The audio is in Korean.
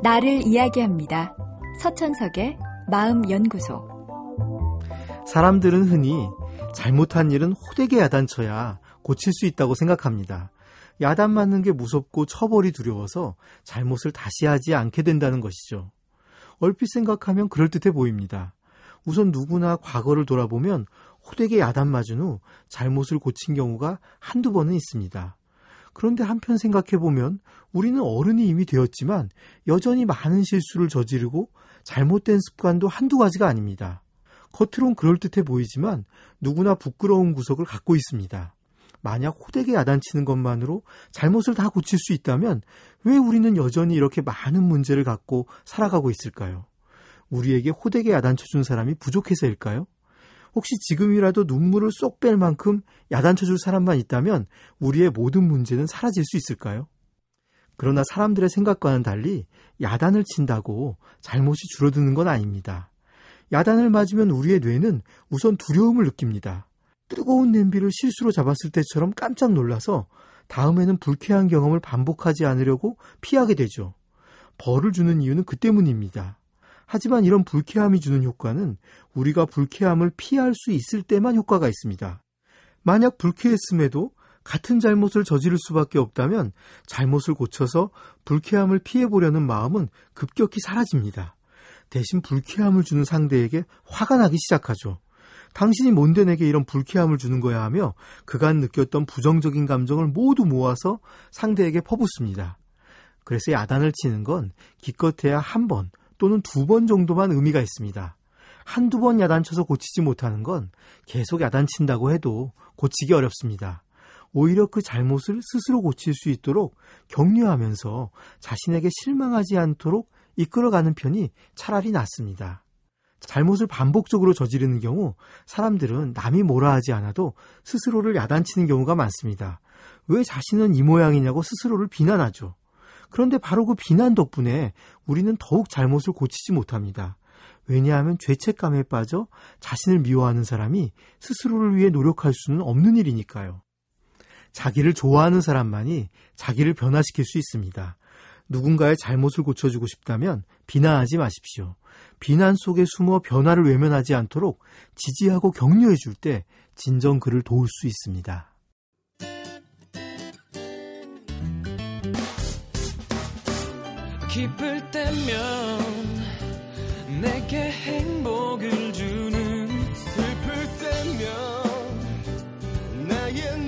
나를 이야기합니다. 서천석의 마음연구소. 사람들은 흔히 잘못한 일은 호되게 야단쳐야 고칠 수 있다고 생각합니다. 야단 맞는 게 무섭고 처벌이 두려워서 잘못을 다시 하지 않게 된다는 것이죠. 얼핏 생각하면 그럴듯해 보입니다. 우선 누구나 과거를 돌아보면 호되게 야단 맞은 후 잘못을 고친 경우가 한두 번은 있습니다. 그런데 한편 생각해 보면 우리는 어른이 이미 되었지만 여전히 많은 실수를 저지르고 잘못된 습관도 한두 가지가 아닙니다. 겉으론 그럴듯해 보이지만 누구나 부끄러운 구석을 갖고 있습니다. 만약 호되게 야단치는 것만으로 잘못을 다 고칠 수 있다면 왜 우리는 여전히 이렇게 많은 문제를 갖고 살아가고 있을까요? 우리에게 호되게 야단쳐준 사람이 부족해서일까요? 혹시 지금이라도 눈물을 쏙 뺄 만큼 야단쳐줄 사람만 있다면 우리의 모든 문제는 사라질 수 있을까요? 그러나 사람들의 생각과는 달리 야단을 친다고 잘못이 줄어드는 건 아닙니다. 야단을 맞으면 우리의 뇌는 우선 두려움을 느낍니다. 뜨거운 냄비를 실수로 잡았을 때처럼 깜짝 놀라서 다음에는 불쾌한 경험을 반복하지 않으려고 피하게 되죠. 벌을 주는 이유는 그 때문입니다. 하지만 이런 불쾌함이 주는 효과는 우리가 불쾌함을 피할 수 있을 때만 효과가 있습니다. 만약 불쾌했음에도 같은 잘못을 저지를 수밖에 없다면 잘못을 고쳐서 불쾌함을 피해보려는 마음은 급격히 사라집니다. 대신 불쾌함을 주는 상대에게 화가 나기 시작하죠. 당신이 뭔데 내게 이런 불쾌함을 주는 거야 하며 그간 느꼈던 부정적인 감정을 모두 모아서 상대에게 퍼붓습니다. 그래서 야단을 치는 건 기껏해야 한 번 또는 두 번 정도만 의미가 있습니다. 한두 번 야단쳐서 고치지 못하는 건 계속 야단친다고 해도 고치기 어렵습니다. 오히려 그 잘못을 스스로 고칠 수 있도록 격려하면서 자신에게 실망하지 않도록 이끌어가는 편이 차라리 낫습니다. 잘못을 반복적으로 저지르는 경우 사람들은 남이 뭐라 하지 않아도 스스로를 야단치는 경우가 많습니다. 왜 자신은 이 모양이냐고 스스로를 비난하죠. 그런데 바로 그 비난 덕분에 우리는 더욱 잘못을 고치지 못합니다. 왜냐하면 죄책감에 빠져 자신을 미워하는 사람이 스스로를 위해 노력할 수는 없는 일이니까요. 자기를 좋아하는 사람만이 자기를 변화시킬 수 있습니다. 누군가의 잘못을 고쳐주고 싶다면 비난하지 마십시오. 비난 속에 숨어 변화를 외면하지 않도록 지지하고 격려해 줄 때 진정 그를 도울 수 있습니다. 기쁠 때면 내게 행복을 주는 슬플 때면 나의